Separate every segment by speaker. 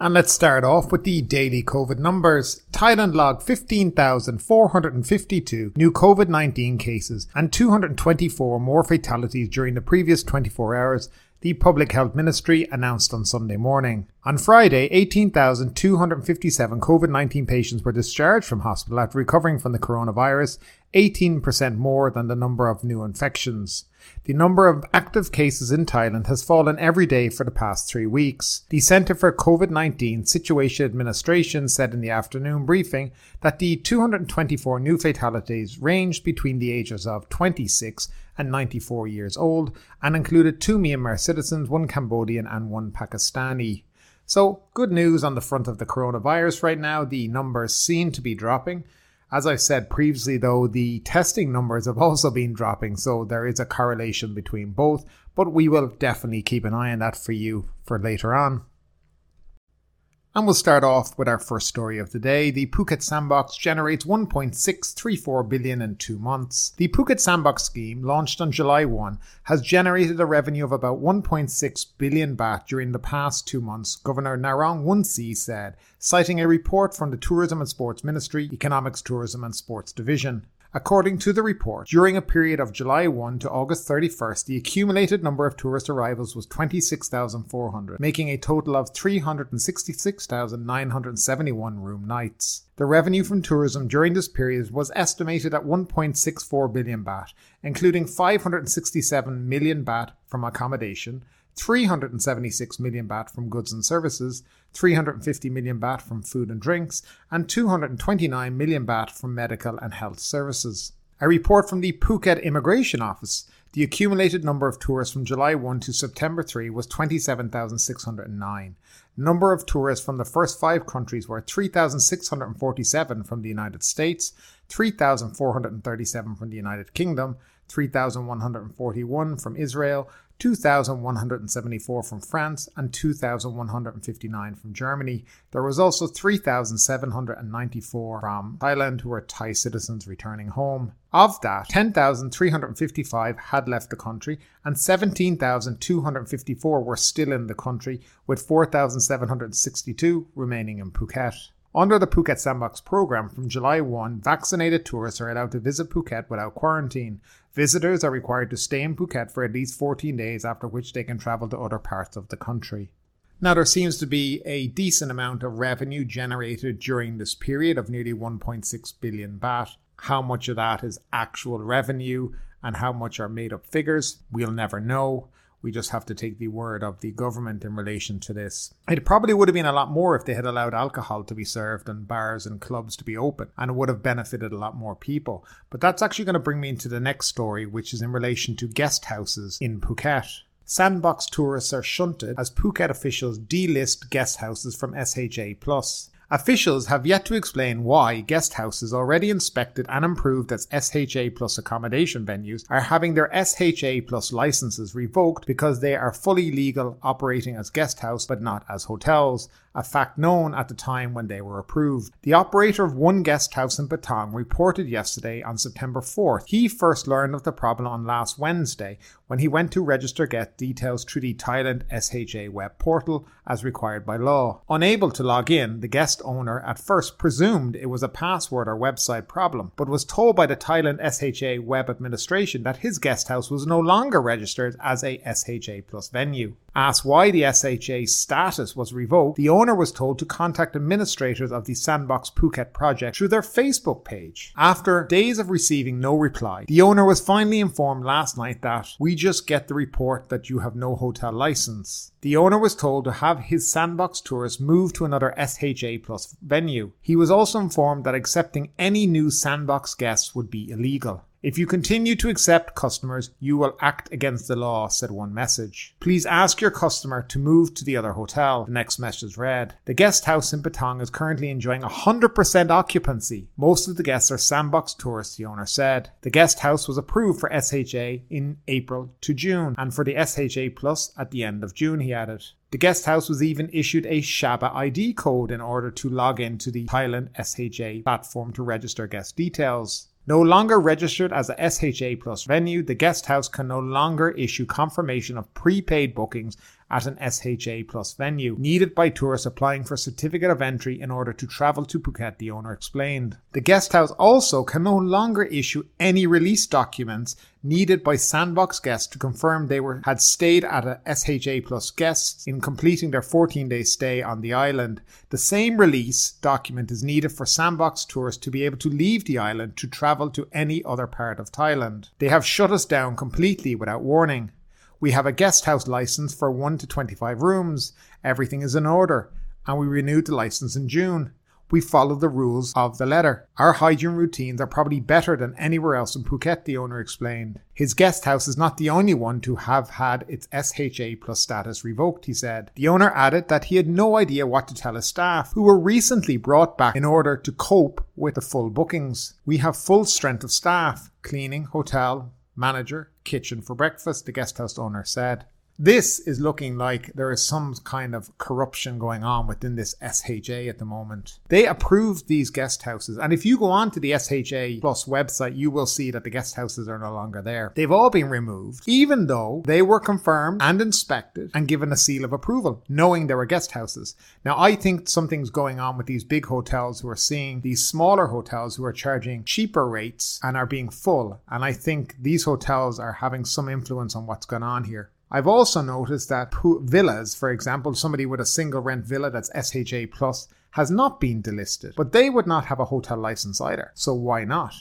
Speaker 1: And let's start off with the daily COVID numbers. Thailand logged 15,452 new COVID 19 cases and 224 more fatalities during the previous 24 hours, the Public Health Ministry announced on Sunday morning. On Friday, 18,257 COVID 19 patients were discharged from hospital after recovering from the coronavirus, 18% more than the number of new infections. The number of active cases in Thailand has fallen every day for the past three weeks. The Center for COVID 19 Situation Administration said in the afternoon briefing that the 224 new fatalities ranged between the ages of 26 and 94 years old and included two Myanmar citizens, one Cambodian, and one Pakistani. So, good news on the front of the coronavirus right now. The numbers seem to be dropping. As I said previously, though, the testing numbers have also been dropping, so there is a correlation between both, but we will definitely keep an eye on that for you for later on. And we'll start off with our first story of the day. The Phuket Sandbox generates 1.634 billion in two months. The Phuket Sandbox scheme, launched on July 1, has generated a revenue of about 1.6 billion baht during the past two months, Governor Narong Woonciew said, citing a report from the Tourism and Sports Ministry, Economics, Tourism and Sports Division. According to the report, during a period of July 1 to August 31st, the accumulated number of tourist arrivals was 26,400, making a total of 366,971 room nights. The revenue from tourism during this period was estimated at 1.64 billion baht, including 567 million baht from accommodation, 376 million baht from goods and services, 350 million baht from food and drinks, and 229 million baht from medical and health services. A report from the Phuket Immigration Office the accumulated number of tourists from July 1 to September 3 was 27,609. Number of tourists from the first five countries were 3,647 from the United States, 3,437 from the United Kingdom, 3,141 from Israel, 2,174 from France, and 2,159 from Germany. There was also 3,794 from Thailand who were Thai citizens returning home. Of that, 10,355 had left the country and 17,254 were still in the country, with 4,762 remaining in Phuket. Under the Phuket Sandbox program from July 1, vaccinated tourists are allowed to visit Phuket without quarantine. Visitors are required to stay in Phuket for at least 14 days, after which they can travel to other parts of the country. Now, there seems to be a decent amount of revenue generated during this period of nearly 1.6 billion baht. How much of that is actual revenue and how much are made up figures, we'll never know. We just have to take the word of the government in relation to this. It probably would have been a lot more if they had allowed alcohol to be served and bars and clubs to be open, and it would have benefited a lot more people. But that's actually going to bring me into the next story, which is in relation to guest houses in Phuket. Sandbox tourists are shunted as Phuket officials delist guest houses from SHA. Officials have yet to explain why guest houses already inspected and improved as SHA Plus accommodation venues are having their SHA Plus licenses revoked because they are fully legal operating as guest house but not as hotels, a fact known at the time when they were approved. The operator of one guest house in Patong reported yesterday on September 4th he first learned of the problem on last Wednesday when he went to register guest details through the Thailand SHA web portal as required by law. Unable to log in, the guest owner at first presumed it was a password or website problem, but was told by the Thailand SHA web administration that his guest house was no longer registered as a SHA plus venue. Asked why the SHA status was revoked, the owner was told to contact administrators of the Sandbox Phuket project through their Facebook page. After days of receiving no reply, the owner was finally informed last night that we just get the report that you have no hotel license. The owner was told to have his sandbox tours moved to another SHA Plus venue. He was also informed that accepting any new sandbox guests would be illegal. If you continue to accept customers, you will act against the law, said one message. Please ask your customer to move to the other hotel, the next message read. The guest house in Patong is currently enjoying 100% occupancy. Most of the guests are sandbox tourists, the owner said. The guest house was approved for SHA in April to June, and for the SHA Plus at the end of June, he added. The guest house was even issued a Shaba ID code in order to log into the Thailand SHA platform to register guest details. No longer registered as a SHA Plus venue, the guest house can no longer issue confirmation of prepaid bookings at an SHA Plus venue, needed by tourists applying for a certificate of entry in order to travel to Phuket, the owner explained. The guest house also can no longer issue any release documents needed by sandbox guests to confirm they were had stayed at a SHA Plus guests in completing their 14-day stay on the island. The same release document is needed for sandbox tourists to be able to leave the island to travel to any other part of Thailand. They have shut us down completely without warning. We have a guest house license for 1 to 25 rooms. Everything is in order. And we renewed the license in June. We follow the rules of the letter. Our hygiene routines are probably better than anywhere else in Phuket, the owner explained. His guest house is not the only one to have had its SHA plus status revoked, he said. The owner added that he had no idea what to tell his staff, who were recently brought back in order to cope with the full bookings. We have full strength of staff, cleaning, hotel, manager, kitchen for breakfast, the guest house owner said. This is looking like there is some kind of corruption going on within this SHA at the moment. They approved these guest houses, and if you go on to the SHA Plus website, you will see that the guest houses are no longer there. They've all been removed, even though they were confirmed and inspected and given a seal of approval, knowing they were guest houses. Now, I think something's going on with these big hotels who are seeing these smaller hotels who are charging cheaper rates and are being full, and I think these hotels are having some influence on what's going on here. I've also noticed that villas, for example, somebody with a single rent villa that's SHA plus has not been delisted, but they would not have a hotel license either. So why not?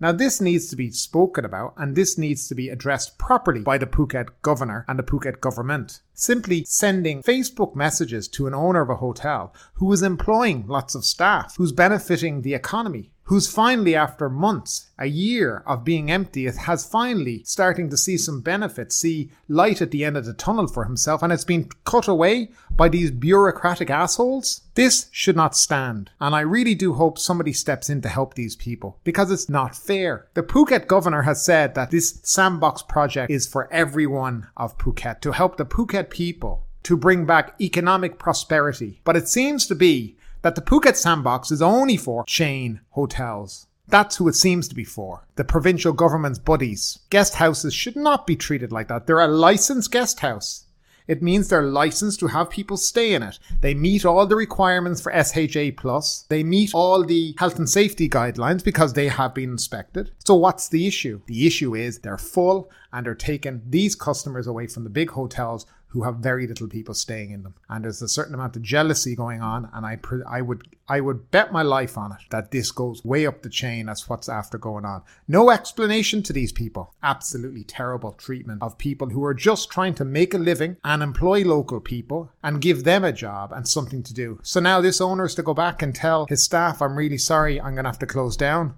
Speaker 1: Now, this needs to be spoken about and this needs to be addressed properly by the Phuket governor and the Phuket government. Simply sending Facebook messages to an owner of a hotel who is employing lots of staff, who's benefiting the economy, who's finally, after months, a year of being empty, has finally starting to see some benefits, see light at the end of the tunnel for himself, and it's been cut away by these bureaucratic assholes. This should not stand, and I really do hope somebody steps in to help these people because it's not fair. The Phuket governor has said that this sandbox project is for everyone of Phuket to help the Phuket people to bring back economic prosperity, but it seems to be that the Phuket Sandbox is only for chain hotels. That's who it seems to be for. The provincial government's buddies. Guest houses should not be treated like that. They're a licensed guest house. It means they're licensed to have people stay in it. They meet all the requirements for SHA plus. They meet all the health and safety guidelines because they have been inspected. So what's the issue? The issue is they're full and they're taking these customers away from the big hotels who have very little people staying in them. And there's a certain amount of jealousy going on. And I, I would, I would bet my life on it that this goes way up the chain as what's after going on. No explanation to these people. Absolutely terrible treatment of people who are just trying to make a living and employ local people and give them a job and something to do. So now this owner is to go back and tell his staff, I'm really sorry, I'm going to have to close down.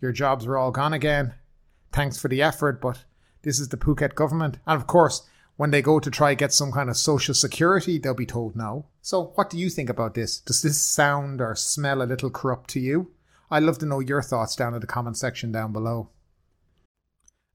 Speaker 1: Your jobs are all gone again. Thanks for the effort, but this is the Phuket government. And of course, when they go to try get some kind of social security, they'll be told no. So, what do you think about this? Does this sound or smell a little corrupt to you? I'd love to know your thoughts down in the comment section down below.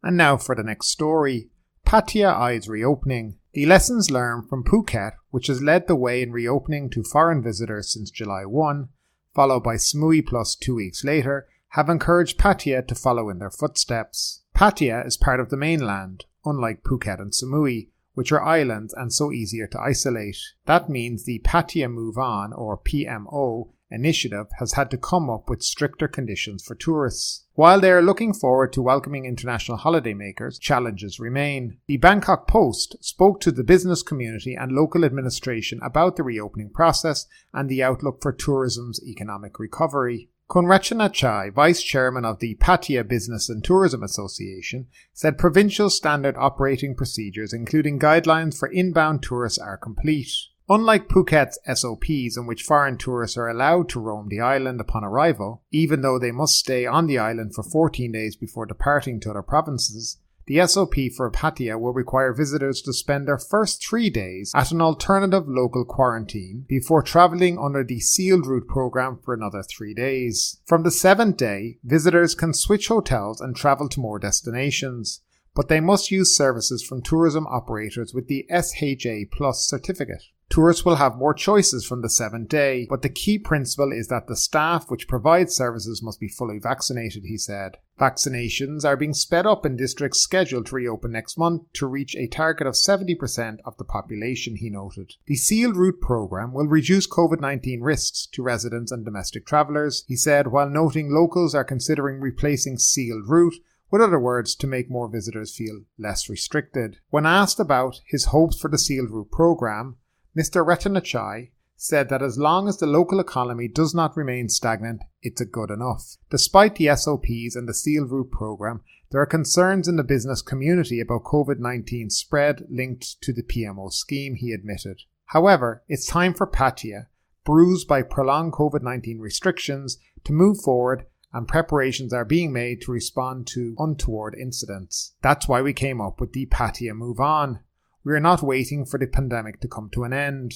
Speaker 1: And now for the next story Pattaya eyes reopening. The lessons learned from Phuket, which has led the way in reopening to foreign visitors since July 1, followed by Samui Plus two weeks later, have encouraged Pattaya to follow in their footsteps. Pattaya is part of the mainland, unlike Phuket and Samui, which are islands and so easier to isolate. That means the Pattaya Move On, or PMO, initiative has had to come up with stricter conditions for tourists. While they are looking forward to welcoming international holidaymakers, challenges remain. The Bangkok Post spoke to the business community and local administration about the reopening process and the outlook for tourism's economic recovery. Kunrachana Chai, vice chairman of the Pattaya Business and Tourism Association, said provincial standard operating procedures, including guidelines for inbound tourists, are complete. Unlike Phuket's SOPs, in which foreign tourists are allowed to roam the island upon arrival, even though they must stay on the island for 14 days before departing to other provinces, the SOP for Pattaya will require visitors to spend their first three days at an alternative local quarantine before travelling under the sealed route program for another three days. From the seventh day, visitors can switch hotels and travel to more destinations, but they must use services from tourism operators with the SHA Plus certificate. Tourists will have more choices from the seventh day, but the key principle is that the staff which provides services must be fully vaccinated, he said. Vaccinations are being sped up in districts scheduled to reopen next month to reach a target of 70% of the population, he noted. The sealed route program will reduce COVID 19 risks to residents and domestic travellers, he said, while noting locals are considering replacing sealed route with other words, to make more visitors feel less restricted. When asked about his hopes for the sealed route program, Mr. Rattanachai said that as long as the local economy does not remain stagnant, it's good enough. Despite the SOPs and the Seal Route program, there are concerns in the business community about COVID 19 spread linked to the PMO scheme, he admitted. However, it's time for Pattaya, bruised by prolonged COVID 19 restrictions, to move forward and preparations are being made to respond to untoward incidents. That's why we came up with the Pattaya Move On. We are not waiting for the pandemic to come to an end.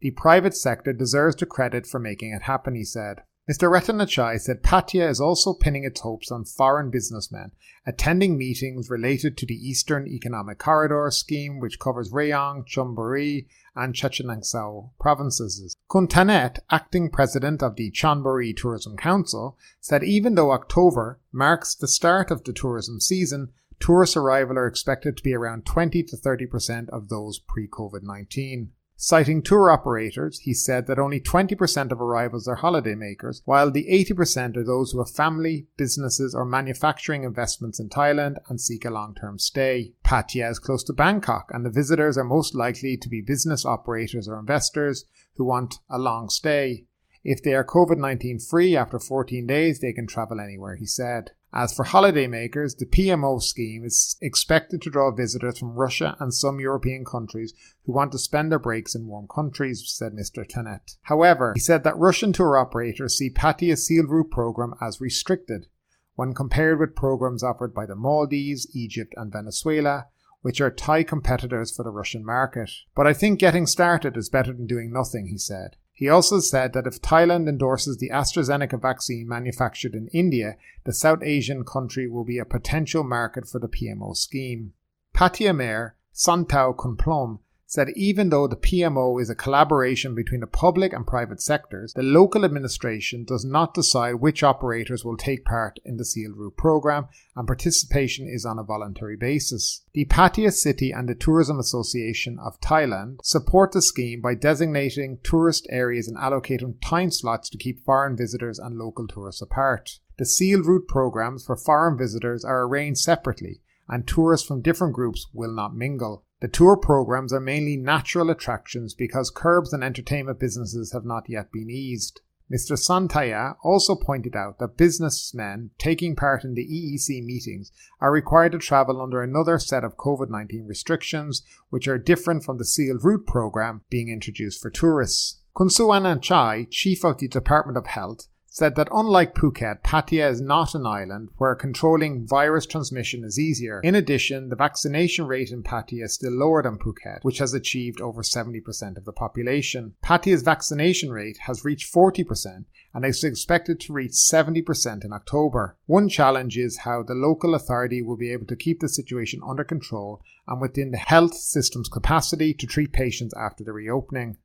Speaker 1: The private sector deserves the credit for making it happen, he said. Mr. Rattanachai said Pattaya is also pinning its hopes on foreign businessmen attending meetings related to the Eastern Economic Corridor scheme, which covers Rayong, Chonburi, and Chachoengsao provinces. Kuntanet, acting president of the Chonburi Tourism Council, said even though October marks the start of the tourism season, tourist arrival are expected to be around 20 to 30% of those pre COVID 19. Citing tour operators, he said that only 20% of arrivals are holidaymakers, while the 80% are those who have family, businesses, or manufacturing investments in Thailand and seek a long term stay. Pattaya is close to Bangkok, and the visitors are most likely to be business operators or investors who want a long stay. If they are COVID 19 free after 14 days, they can travel anywhere, he said. As for holidaymakers, the PMO scheme is expected to draw visitors from Russia and some European countries who want to spend their breaks in warm countries, said Mr. Tanet. However, he said that Russian tour operators see Pattaya's sealed route program as restricted when compared with programs offered by the Maldives, Egypt, and Venezuela, which are Thai competitors for the Russian market. But I think getting started is better than doing nothing, he said. He also said that if Thailand endorses the AstraZeneca vaccine manufactured in India, the South Asian country will be a potential market for the PMO scheme. Pattaya Mayor Sonthaya Kunplome said even though the PMO is a collaboration between the public and private sectors, the local administration does not decide which operators will take part in the sealed route program and participation is on a voluntary basis. The Pattaya City and the Tourism Association of Thailand support the scheme by designating tourist areas and allocating time slots to keep foreign visitors and local tourists apart. The sealed route programs for foreign visitors are arranged separately and tourists from different groups will not mingle. The tour programs are mainly natural attractions because curbs and entertainment businesses have not yet been eased. Mr. Sonthaya also pointed out that businessmen taking part in the EEC meetings are required to travel under another set of COVID 19 restrictions, which are different from the sealed route program being introduced for tourists. Kunsuanan Chai, chief of the Department of Health, said that unlike Phuket, Pattaya is not an island where controlling virus transmission is easier. In addition, the vaccination rate in Pattaya is still lower than Phuket, which has achieved over 70% of the population. Pattaya's vaccination rate has reached 40% and is expected to reach 70% in October. One challenge is how the local authority will be able to keep the situation under control and within the health system's capacity to treat patients after the reopening.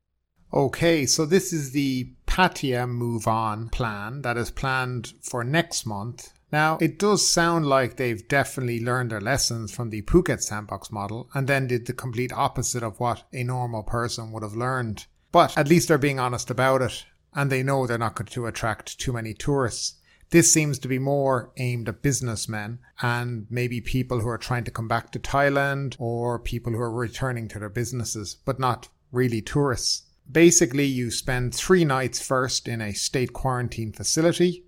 Speaker 1: Okay, so this is the Pattaya Move On plan that is planned for next month. Now, it does sound like they've definitely learned their lessons from the Phuket sandbox model and then did the complete opposite of what a normal person would have learned. But at least they're being honest about it and they know they're not going to attract too many tourists. This seems to be more aimed at businessmen and maybe people who are trying to come back to Thailand or people who are returning to their businesses, but not really tourists. Basically, you spend three nights first in a state quarantine facility,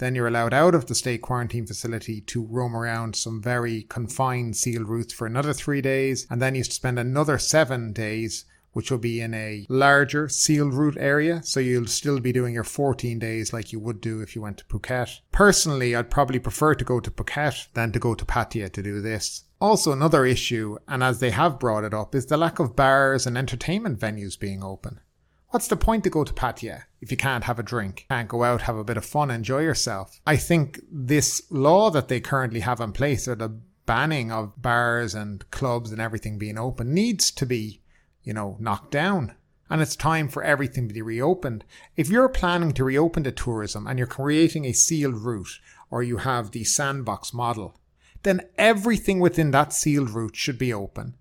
Speaker 1: Then you're allowed out of the state quarantine facility to roam around some very confined sealed routes for another three days. And then you spend another seven days which will be in a larger sealed route area. So you'll still be doing your 14 days like you would do if you went to Phuket. Personally, I'd probably prefer to go to Phuket than to go to Pattaya to do this. Also, another issue, and as they have brought it up, is the lack of bars and entertainment venues being open. What's the point to go to Pattaya if you can't have a drink, can't go out, have a bit of fun, enjoy yourself? I think this law that they currently have in place, or the banning of bars and clubs and everything being open, needs to be you know, knocked down. And it's time for everything to be reopened. If you're planning to reopen the tourism and you're creating a sealed route or you have the sandbox model, then everything within that sealed route should be open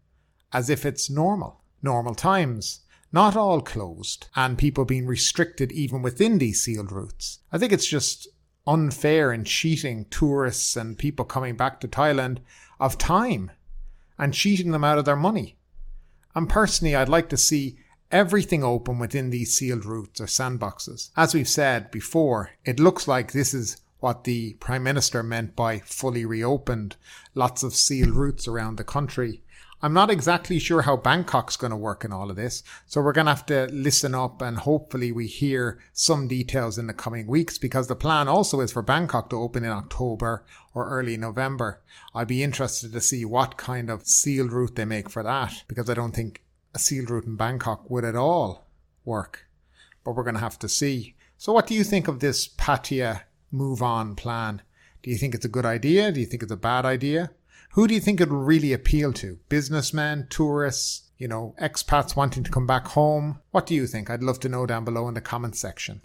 Speaker 1: as if it's normal, normal times, not all closed and people being restricted even within these sealed routes. I think it's just unfair and cheating tourists and people coming back to Thailand of time and cheating them out of their money. And personally, I'd like to see everything open within these sealed routes or sandboxes. As we've said before, it looks like this is what the Prime Minister meant by fully reopened, lots of sealed routes around the country. I'm not exactly sure how Bangkok's going to work in all of this, so we're going to have to listen up and hopefully we hear some details in the coming weeks because the plan also is for Bangkok to open in October or early November. I'd be interested to see what kind of sealed route they make for that because I don't think a sealed route in Bangkok would at all work. But we're going to have to see. So, what do you think of this Pattaya move on plan? Do you think it's a good idea? Do you think it's a bad idea? Who do you think it will really appeal to? Businessmen, tourists, you know, expats wanting to come back home? What do you think? I'd love to know down below in the comments section.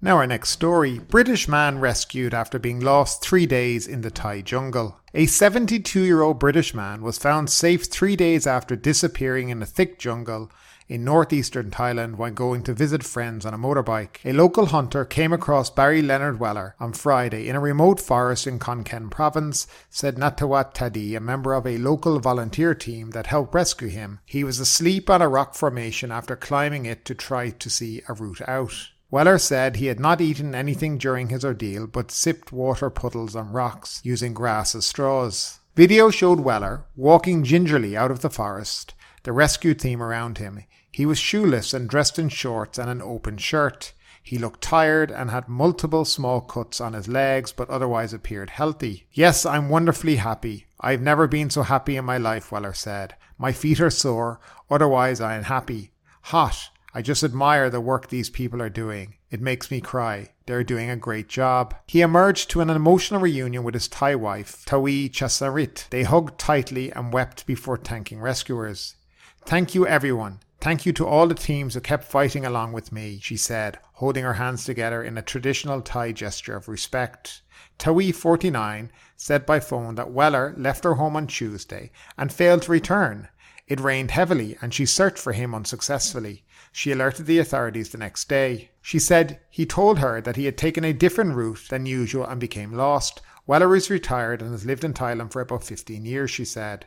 Speaker 1: Now, our next story British man rescued after being lost three days in the Thai jungle. A 72 year old British man was found safe three days after disappearing in a thick jungle in northeastern Thailand when going to visit friends on a motorbike. A local hunter came across Barry Leonard Weller on Friday in a remote forest in Khon Kaen province, said Natawat Tadi, a member of a local volunteer team that helped rescue him. He was asleep on a rock formation after climbing it to try to see a route out. Weller said he had not eaten anything during his ordeal but sipped water puddles on rocks, using grass as straws. Video showed Weller walking gingerly out of the forest, the rescue team around him. He was shoeless and dressed in shorts and an open shirt. He looked tired and had multiple small cuts on his legs, but otherwise appeared healthy. Yes, I'm wonderfully happy. I've never been so happy in my life, Weller said. My feet are sore, otherwise I am happy. Hot. I just admire the work these people are doing. It makes me cry. They're doing a great job. He emerged to an emotional reunion with his Thai wife, Tawi Chasarit. They hugged tightly and wept before thanking rescuers. Thank you, everyone. Thank you to all the teams who kept fighting along with me, she said, holding her hands together in a traditional Thai gesture of respect. Tawi, 49, said by phone that Weller left her home on Tuesday and failed to return. It rained heavily and she searched for him unsuccessfully. She alerted the authorities the next day. She said he told her that he had taken a different route than usual and became lost. Weller is retired and has lived in Thailand for about 15 years, she said.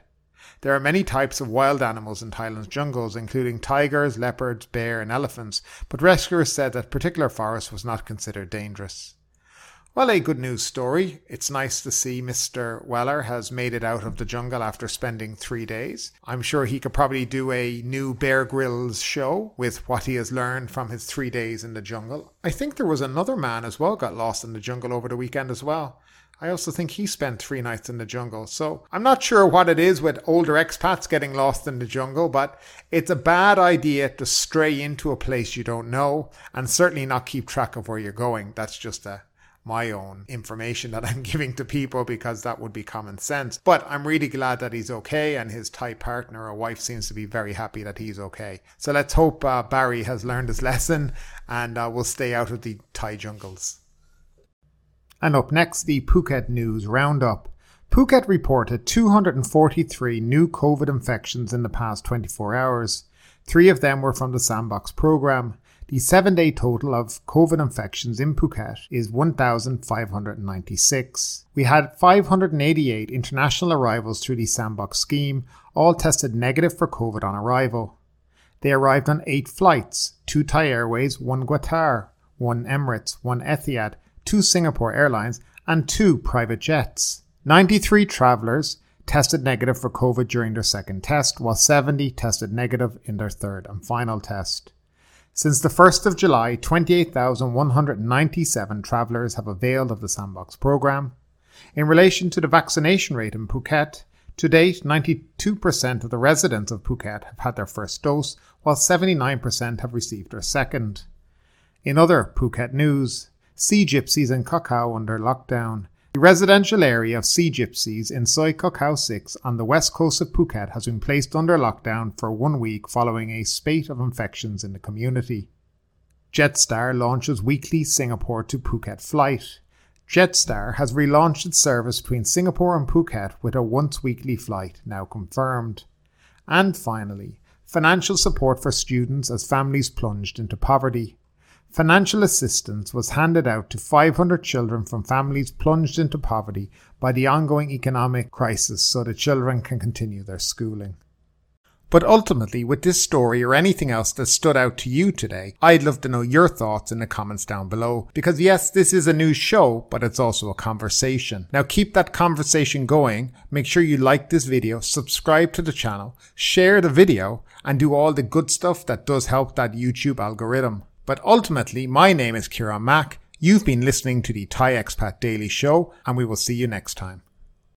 Speaker 1: There are many types of wild animals in Thailand's jungles, including tigers, leopards, bear, and elephants, but rescuers said that particular forest was not considered dangerous. Well, a good news story. It's nice to see Mr. Weller has made it out of the jungle after spending three days. I'm sure he could probably do a new Bear Grylls show with what he has learned from his three days in the jungle. I think there was another man as well got lost in the jungle over the weekend as well. I also think he spent three nights in the jungle. So I'm not sure what it is with older expats getting lost in the jungle, but it's a bad idea to stray into a place you don't know and certainly not keep track of where you're going. That's just a my own information that I'm giving to people because that would be common sense. But I'm really glad that he's okay, and his Thai partner or wife seems to be very happy that he's okay. So let's hope uh, Barry has learned his lesson and uh, will stay out of the Thai jungles. And up next, the Phuket News Roundup. Phuket reported 243 new COVID infections in the past 24 hours. Three of them were from the Sandbox program. The seven day total of COVID infections in Phuket is 1,596. We had 588 international arrivals through the Sandbox scheme, all tested negative for COVID on arrival. They arrived on eight flights two Thai Airways, one Qatar, one Emirates, one Etihad, two Singapore Airlines, and two private jets. 93 travellers tested negative for COVID during their second test, while 70 tested negative in their third and final test. Since the 1st of July, 28,197 travellers have availed of the Sandbox programme. In relation to the vaccination rate in Phuket, to date, 92% of the residents of Phuket have had their first dose, while 79% have received their second. In other Phuket news, Sea Gypsies in Koh under lockdown. The residential area of Sea Gypsies in Soi Koh 6 on the west coast of Phuket has been placed under lockdown for one week following a spate of infections in the community. Jetstar launches weekly Singapore to Phuket flight. Jetstar has relaunched its service between Singapore and Phuket with a once weekly flight now confirmed. And finally, financial support for students as families plunged into poverty. Financial assistance was handed out to 500 children from families plunged into poverty by the ongoing economic crisis so the children can continue their schooling. But ultimately, with this story or anything else that stood out to you today, I'd love to know your thoughts in the comments down below. Because yes, this is a news show, but it's also a conversation. Now keep that conversation going. Make sure you like this video, subscribe to the channel, share the video, and do all the good stuff that does help that YouTube algorithm. But ultimately, my name is Kieran Mack. You've been listening to the Thai Expat Daily Show, and we will see you next time.